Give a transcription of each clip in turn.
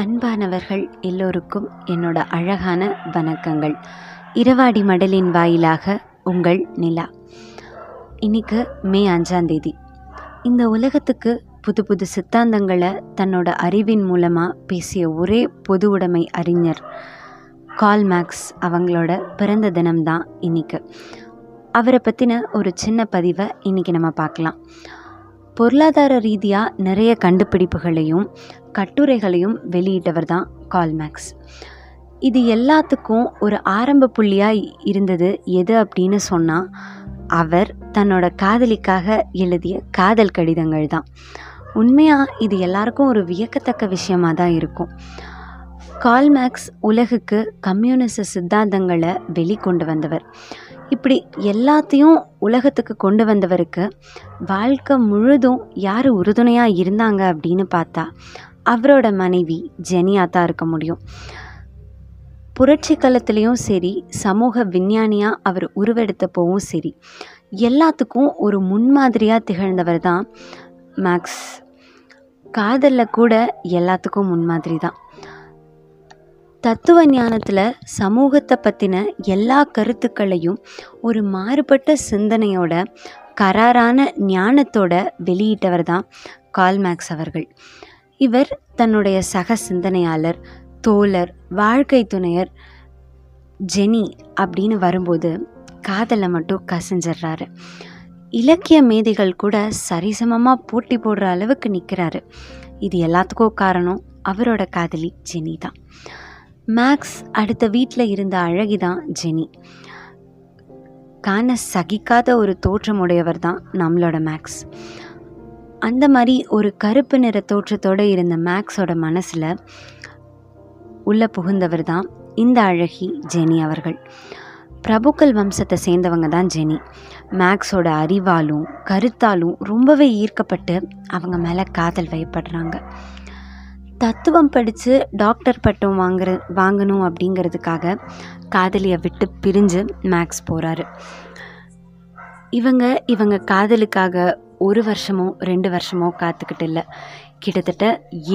அன்பானவர்கள் எல்லோருக்கும் என்னோட அழகான வணக்கங்கள். இரவாடி மடலின் வாயிலாக உங்கள் நிலா. இன்னைக்கு மே அஞ்சாம் தேதி. இந்த உலகத்துக்கு புது புது சித்தாந்தங்களை தன்னோட அறிவின் மூலமாக பேசிய ஒரே பொது உடைமை அறிஞர் கால் மேக்ஸ் அவங்களோட பிறந்த தினம்தான் இன்னைக்கு. அவரை பற்றின ஒரு சின்ன பதிவை இன்றைக்கி நம்ம பார்க்கலாம். பொருளாதார ரீதியாக நிறைய கண்டுபிடிப்புகளையும் கட்டுரைகளையும் வெளியிட்டவர் தான் கால்மேக்ஸ். இது எல்லாத்துக்கும் ஒரு ஆரம்ப புள்ளியாக இருந்தது எது அப்படின்னு சொன்னால் அவர் தன்னோட காதலிக்காக எழுதிய காதல் கடிதங்கள் தான். உண்மையாக இது எல்லாருக்கும் ஒரு வியக்கத்தக்க விஷயமாக தான் இருக்கும். கால்மேக்ஸ் உலகுக்கு கம்யூனிச சித்தாந்தங்களை வெளிக்கொண்டு வந்தவர். இப்படி எல்லாத்தையும் உலகத்துக்கு கொண்டு வந்தவருக்கு வாழ்க்கை முழுதும் யார் உறுதுணையாக இருந்தாங்க அப்படின்னு பார்த்தா அவரோட மனைவி ஜெனியா தான் இருக்க முடியும். புரட்சி காலத்துலேயும் சரி சமூக விஞ்ஞானியாக அவர் உருவெடுத்தப்போவும் சரி எல்லாத்துக்கும் ஒரு முன்மாதிரியாக திகழ்ந்தவர் தான் மேக்ஸ். காதலில் கூட எல்லாத்துக்கும் முன்மாதிரி தான். தத்துவ ஞானத்தில் சமூகத்தை பற்றின எல்லா கருத்துக்களையும் ஒரு மாறுபட்ட சிந்தனையோட கராரான ஞானத்தோட வெளியிட்டவர் தான் கால்மேக்ஸ் அவர்கள். இவர் தன்னுடைய சக சிந்தனையாளர் தோழர் வாழ்க்கை துணையர் ஜெனி அப்படின்னு வரும்போது காதலை மட்டும் கசிஞ்சிடுறாரு. இலக்கிய மேதைகள் கூட சரிசமமாக போட்டி போடுற அளவுக்கு நிற்கிறாரு இது எல்லாத்துக்கும் காரணம் அவரோட காதலி ஜெனி தான். மேக்ஸ் அடுத்த வீட்டில் இருந்த அழகி தான் ஜெனி. காண சகிக்காத ஒரு தோற்றமுடையவர் தான் நம்மளோட மேக்ஸ். அந்த மாதிரி ஒரு கருப்பு நிற தோற்றத்தோடு இருந்த மேக்ஸோட மனசில் உள்ள புகுந்தவர் தான் இந்த அழகி ஜெனி அவர்கள். பிரபுக்கள் வம்சத்தை சேர்ந்தவங்க தான் ஜெனி. மேக்ஸோட அறிவாலும் கருத்தாலும் ரொம்பவே ஈர்க்கப்பட்டு அவங்க மேலே காதல் வயப்படுறாங்க. தத்துவம் படித்து டாக்டர் பட்டம் வாங்குற வாங்கணும் அப்படிங்கிறதுக்காக காதலியை விட்டு பிரிஞ்சு மேக்ஸ் போகிறாரு இவங்க இவங்க காதலுக்காக ஒரு வருஷமோ ரெண்டு வருஷமோ காத்துக்கிட்டு இல்லை. கிட்டத்தட்ட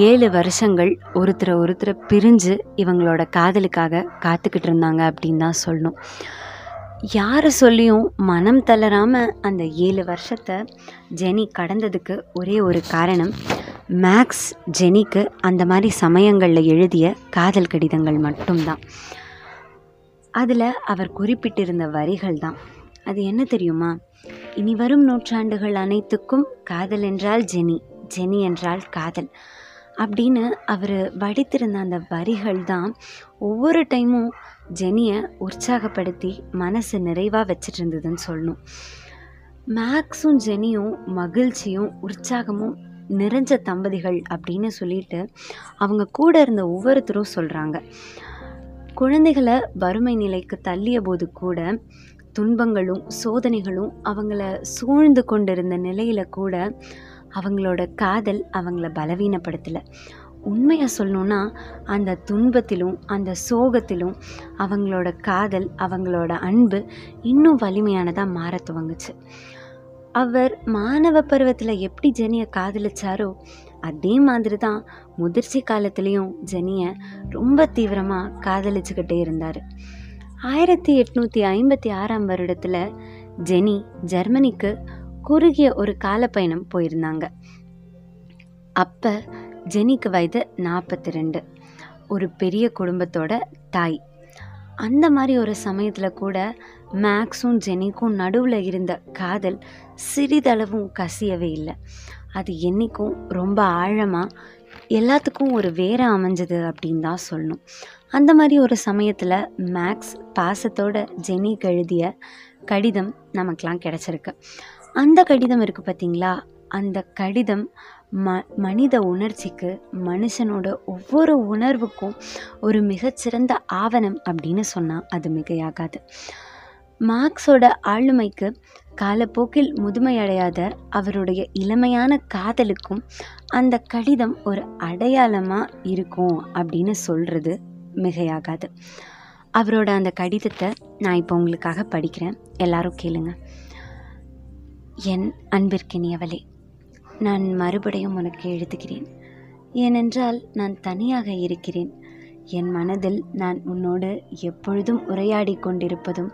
ஏழு வருஷங்கள் ஒருத்தரை ஒருத்தரை பிரிஞ்சு இவங்களோட காதலுக்காக காத்துக்கிட்டு இருந்தாங்க அப்படின்னு தான் சொல்லணும். யாரை சொல்லியும் மனம் தளராமல் அந்த ஏழு வருஷத்தை ஜெனி கடந்ததுக்கு ஒரே ஒரு காரணம் மேக்ஸ் ஜெனிக்கு அந்த மாதிரி சமயங்களில் எழுதிய காதல் கடிதங்கள் மட்டும்தான். அதில் அவர் குறிப்பிட்டிருந்த வரிகள் தான். அது என்ன தெரியுமா? இனி வரும் நூற்றாண்டுகள் அனைத்துக்கும் காதல் என்றால் ஜெனி ஜெனி என்றால் காதல் அப்படின்னு அவர் வடித்திருந்த அந்த வரிகள் தான் ஒவ்வொரு டைமும் ஜெனியை உற்சாகப்படுத்தி மனசு நிறைவாக வச்சுட்டு இருந்ததுன்னு சொல்லணும். மேக்ஸும் ஜெனியும் மகிழ்ச்சியும் உற்சாகமும் நிறைஞ்ச தம்பதிகள் அப்படின்னு சொல்லிட்டு அவங்க கூட இருந்த ஒவ்வொருத்தரும் சொல்கிறாங்க குழந்தைகளை வறுமை நிலைக்கு தள்ளிய போது கூட துன்பங்களும் சோதனைகளும் அவங்கள சூழ்ந்து கொண்டிருந்த நிலையில் கூட அவங்களோட காதல் அவங்கள பலவீனப்படுத்தலை. உண்மையாக சொல்லணுன்னா அந்த துன்பத்திலும் அந்த சோகத்திலும் அவங்களோட காதல் அவங்களோட அன்பு இன்னும் வலிமையானதாக மாற துவங்குச்சு. அவர் மாணவ பருவத்தில் எப்படி ஜெனியை காதலிச்சாரோ அதே மாதிரி தான் முதிர்ச்சி காலத்துலேயும் ஜெனியை ரொம்ப தீவிரமாக காதலிச்சுக்கிட்டே இருந்தார். ஆயிரத்தி எட்நூற்றி ஐம்பத்தி ஆறாம் வருடத்தில் ஜெனி ஜெர்மனிக்கு குறுகிய ஒரு காலப்பயணம் போயிருந்தாங்க. அப்போ ஜெனிக்கு வயது நாற்பத்தி ரெண்டு ஒரு பெரிய குடும்பத்தோட தாய். அந்த மாதிரி ஒரு சமயத்தில் கூட மேக்ஸும் ஜெனிக்கும் நடுவில் இருந்த காதல் சிறிதளவும் கசியவே இல்லை. அது என்றைக்கும் ரொம்ப ஆழமாக எல்லாத்துக்கும் ஒரு வேற அமைஞ்சது அப்படின்னு தான் சொல்லணும். அந்த மாதிரி ஒரு சமயத்தில் மேக்ஸ் பாசத்தோட ஜெனிக்கு எழுதிய கடிதம் நமக்கெலாம் கிடச்சிருக்கு. அந்த கடிதம் இருக்குது பார்த்தீங்களா அந்த கடிதம் ம மனித உணர்ச்சிக்கு மனுஷனோட ஒவ்வொரு உணர்வுக்கும் ஒரு மிகச்சிறந்த ஆவணம் அப்படின்னு சொன்னால் அது மிகையாகாது. மார்க்ஸோட ஆளுமைக்கு காலப்போக்கில் முதுமையடையாத அவருடைய இளமையான காதலுக்கும் அந்த கடிதம் ஒரு அடையாளமாக இருக்கும் அப்படின்னு சொல்கிறது மிகையாகாது. அவரோட அந்த கடிதத்தை நான் இப்போ உங்களுக்காக படிக்கிறேன். எல்லாரும் கேளுங்க. என் அன்பிற்கினியவளே நான் மறுபடியும் உனக்கு எழுதுகிறேன். ஏனென்றால் நான் தனியாக இருக்கிறேன். என் மனதில் நான் உன்னோடு எப்பொழுதும் உரையாடி கொண்டிருப்பதும்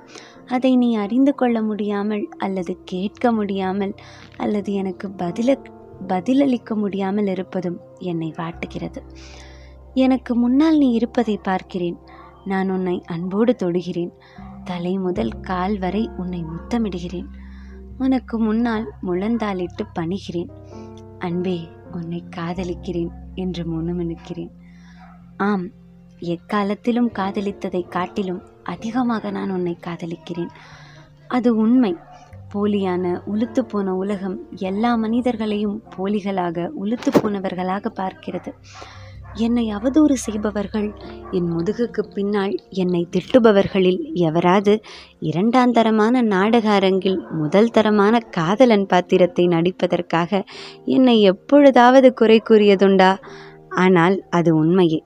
அதை நீ அறிந்து கொள்ள முடியாமல் அல்லது கேட்க முடியாமல் அல்லது எனக்கு பதில பதிலளிக்க முடியாமல் இருப்பதும் என்னை வாட்டுகிறது. எனக்கு முன்னால் நீ இருப்பதை பார்க்கிறேன். நான் உன்னை அன்போடு தொடுகிறேன். தலை முதல் கால் வரை உன்னை முத்தமிடுகிறேன். உனக்கு முன்னால் முழந்தாளிட்டு பணிகிறேன். அன்பே உன்னை காதலிக்கிறேன் என்று முணுமுணுக்கிறேன். ஆம் எக்காலத்திலும் காதலித்ததை காட்டிலும் அதிகமாக நான் உன்னை காதலிக்கிறேன். அது உண்மை. போலியான உளுத்து போன உலகம் எல்லா மனிதர்களையும் போலிகளாக உளுத்து போனவர்களாக பார்க்கிறது. என்னை அவதூறு செய்பவர்கள் என் முதுகுக்கு பின்னால் என்னை திட்டுபவர்களில் எவராது. இரண்டாம் தரமான நாடக அரங்கில் முதல் தரமான காதலன் பாத்திரத்தை நடிப்பதற்காக என்னை எப்பொழுதாவது குறை கூறியதுண்டா? ஆனால் அது உண்மையே.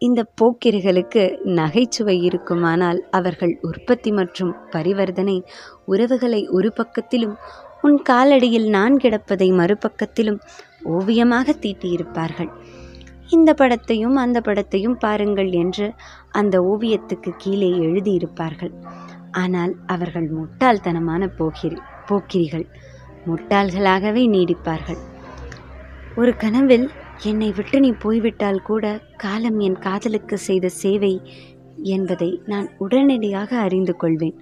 இந்த போக்கிரிகளுக்கு நகைச்சுவை இருக்குமானால் அவர்கள் உற்பத்தி மற்றும் பரிவர்த்தனை உறவுகளை ஒரு பக்கத்திலும் உன் காலடியில் நான் கிடப்பதை மறுபக்கத்திலும் ஓவியமாக தீட்டியிருப்பார்கள். இந்த படத்தையும் அந்த படத்தையும் பாருங்கள் என்று அந்த ஓவியத்துக்கு கீழே எழுதியிருப்பார்கள். ஆனால் அவர்கள் முட்டாள்தனமான போக்கிரி போக்கிரிகள் முட்டாள்களாகவே நீடிப்பார்கள். ஒரு கனவில் என்னை விட்டு நீ போய்விட்டால் கூட காலம் என் காதலுக்கு செய்த சேவை என்பதை நான் உடனடியாக அறிந்து கொள்வேன்.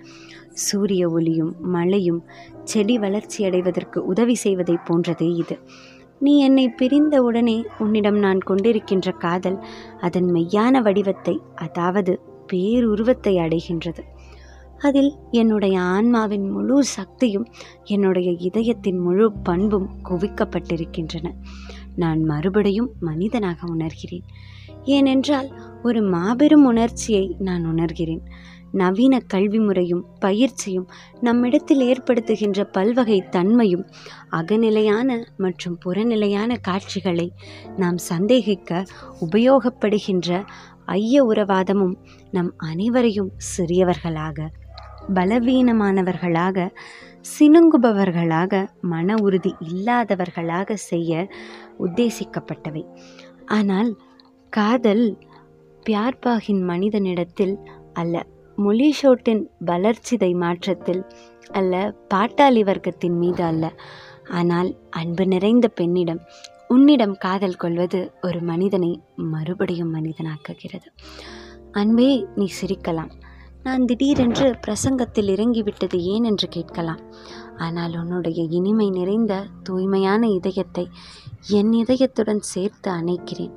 சூரிய ஒளியும் மழையும் செடி வளர்ச்சி அடைவதற்கு உதவி செய்வதைப் போன்றதே இது. நீ என்னை பிரிந்த உடனே உன்னிடம் நான் கொண்டிருக்கின்ற காதல் அதன் மெய்யான வடிவத்தை அதாவது பேருருவத்தை அடைகின்றது. அதில் என்னுடைய ஆன்மாவின் முழு சக்தியும் என்னுடைய இதயத்தின் முழு பண்பும் குவிக்கப்பட்டிருக்கின்றன. நான் மறுபடியும் மனிதனாக உணர்கிறேன். ஏனென்றால் ஒரு மாபெரும் உணர்ச்சியை நான் உணர்கிறேன். நவீன கல்வி முறையும் பயிற்சியும் நம்மிடத்தில் ஏற்படுத்துகின்ற பல்வகை தன்மையும் அகநிலையான மற்றும் புறநிலையான காட்சிகளை நாம் சந்தேகிக்க உபயோகப்படுகின்ற ஐய உறவாதமும் நம் அனைவரையும் சிறியவர்களாக பலவீனமானவர்களாக சினுங்குபவர்களாக மன உறுதி இல்லாதவர்களாக செய்ய உத்தேசிக்கப்பட்டவை. ஆனால் காதல் பியார்பாகின் மனிதனிடத்தில் அல்ல மொழிஷோட்டின் வளர்ச்சிதை மாற்றத்தில் அல்ல பாட்டாளி வர்க்கத்தின் மீது அல்ல. ஆனால் அன்பு நிறைந்த பெண்ணிடம் உன்னிடம் காதல் கொள்வது ஒரு மனிதனை மறுபடியும் மனிதனாக்குகிறது. அன்பே நீ சிரிக்கலாம். நான் திடீரென்று பிரசங்கத்தில் இறங்கிவிட்டது ஏன் என்று கேட்கலாம். ஆனால் உன்னுடைய இனிமை நிறைந்த தூய்மையான இதயத்தை என் இதயத்துடன் சேர்த்து அணைக்கிறேன்.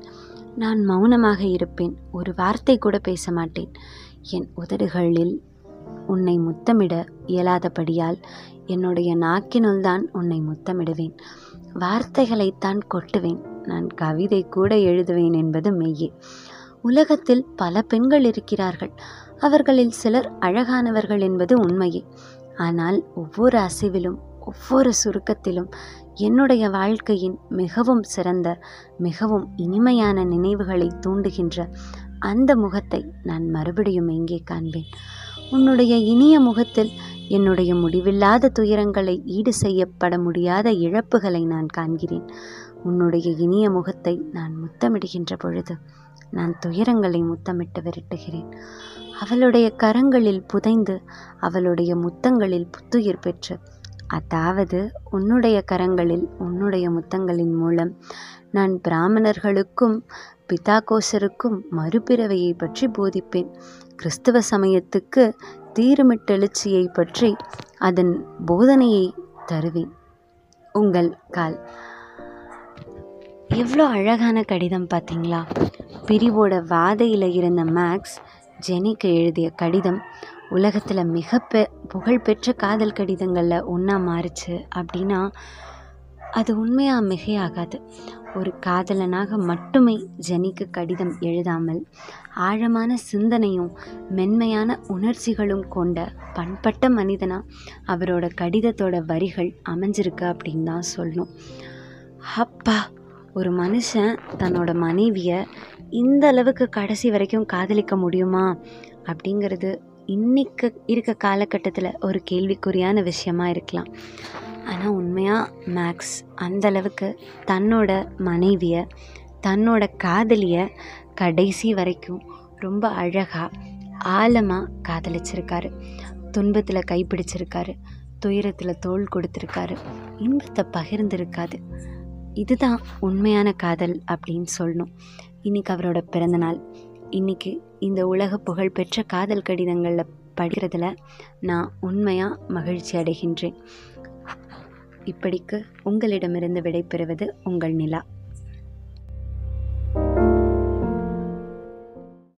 நான் மௌனமாக இருப்பேன். ஒரு வார்த்தை கூட பேச மாட்டேன். என் உதடுகளில் உன்னை முத்தமிட இயலாதபடியால் என்னுடைய நாக்கினுள் தான் உன்னை முத்தமிடுவேன். வார்த்தைகளைத்தான் கொட்டுவேன். நான் கவிதை கூட எழுதுவேன் என்பது மெய்யே. உலகத்தில் பல பெண்கள் இருக்கிறார்கள். அவர்களில் சிலர் அழகானவர்கள் என்பது உண்மையே. ஆனால் ஒவ்வொரு அசைவிலும் ஒவ்வொரு சுருக்கத்திலும் என்னுடைய வாழ்க்கையின் மிகவும் சிறந்த மிகவும் இனிமையான நினைவுகளை தூண்டுகின்ற அந்த முகத்தை நான் மறுபடியும் எங்கே காண்பேன். உன்னுடைய இனிய முகத்தில் என்னுடைய முடிவில்லாத துயரங்களை ஈடு செய்யப்பட முடியாத இழப்புகளை நான் காண்கிறேன். உன்னுடைய இனிய முகத்தை நான் முத்தமிடுகின்ற பொழுது நான் துயரங்களை முத்தமிட்டு விரட்டுகிறேன். அவளுடைய கரங்களில் புதைந்து அவளுடைய முத்தங்களில் புத்துயிர் பெற்று. அதாவது உன்னுடைய கரங்களில் உன்னுடைய முத்தங்களின் மூலம் நான் பிராமணர்களுக்கும் பிதாகோசருக்கும் மறுபிறவையை பற்றி போதிப்பேன். கிறிஸ்துவ சமயத்துக்கு தீருமிட்டெழுச்சியை பற்றி அதன் போதனையை தருவேன். உங்கள் கால். எவ்வளோ அழகான கடிதம் பார்த்தீங்களா? பிரிவோட வாதையில் இருந்த மேக்ஸ் ஜெனிக்கு எழுதிய கடிதம் உலகத்தில் மிக பெ புகழ்பெற்ற காதல் கடிதங்களில் ஒன்றா மாறுச்சு அப்படின்னா அது உண்மையாக மிகையாகாது. ஒரு காதலனாக மட்டுமே ஜெனிக்கு கடிதம் எழுதாமல் ஆழமான சிந்தனையும் மென்மையான உணர்ச்சிகளும் கொண்ட பண்பட்ட மனிதனாக அவரோட கடிதத்தோட வரிகள் அமைஞ்சிருக்கு அப்படின்னு தான் சொல்லணும். அப்பா ஒரு மனுஷன் தன்னோட மனைவியை இந்த அளவுக்கு கடைசி வரைக்கும் காதலிக்க முடியுமா? அப்படிங்கிறது இன்னைக்கு இருக்க காலகட்டத்தில் ஒரு கேள்விக்குறியான விஷயமா இருக்கலாம். ஆனால் உண்மையாக மேக்ஸ் அந்தளவுக்கு தன்னோட மனைவியை தன்னோட காதலியை கடைசி வரைக்கும் ரொம்ப அழகாக ஆழமாக காதலிச்சிருக்காரு. துன்பத்தில் கைப்பிடிச்சிருக்காரு. துயரத்தில் தோள் கொடுத்துருக்காரு. இன்பத்தை பகிர்ந்திருக்காது. இதுதான் உண்மையான காதல் அப்படின்னு சொல்லணும். இன்றைக்கி அவரோட பிறந்தநாள் இன்றைக்கி இந்த உலக புகழ்பெற்ற காதல் கடிதங்களில் படிக்கிறதுல நான் உண்மையாக மகிழ்ச்சி அடைகின்றேன். இப்படிக்கு உங்களிடமிருந்து விடைபெறுவது உங்கள் நிலா.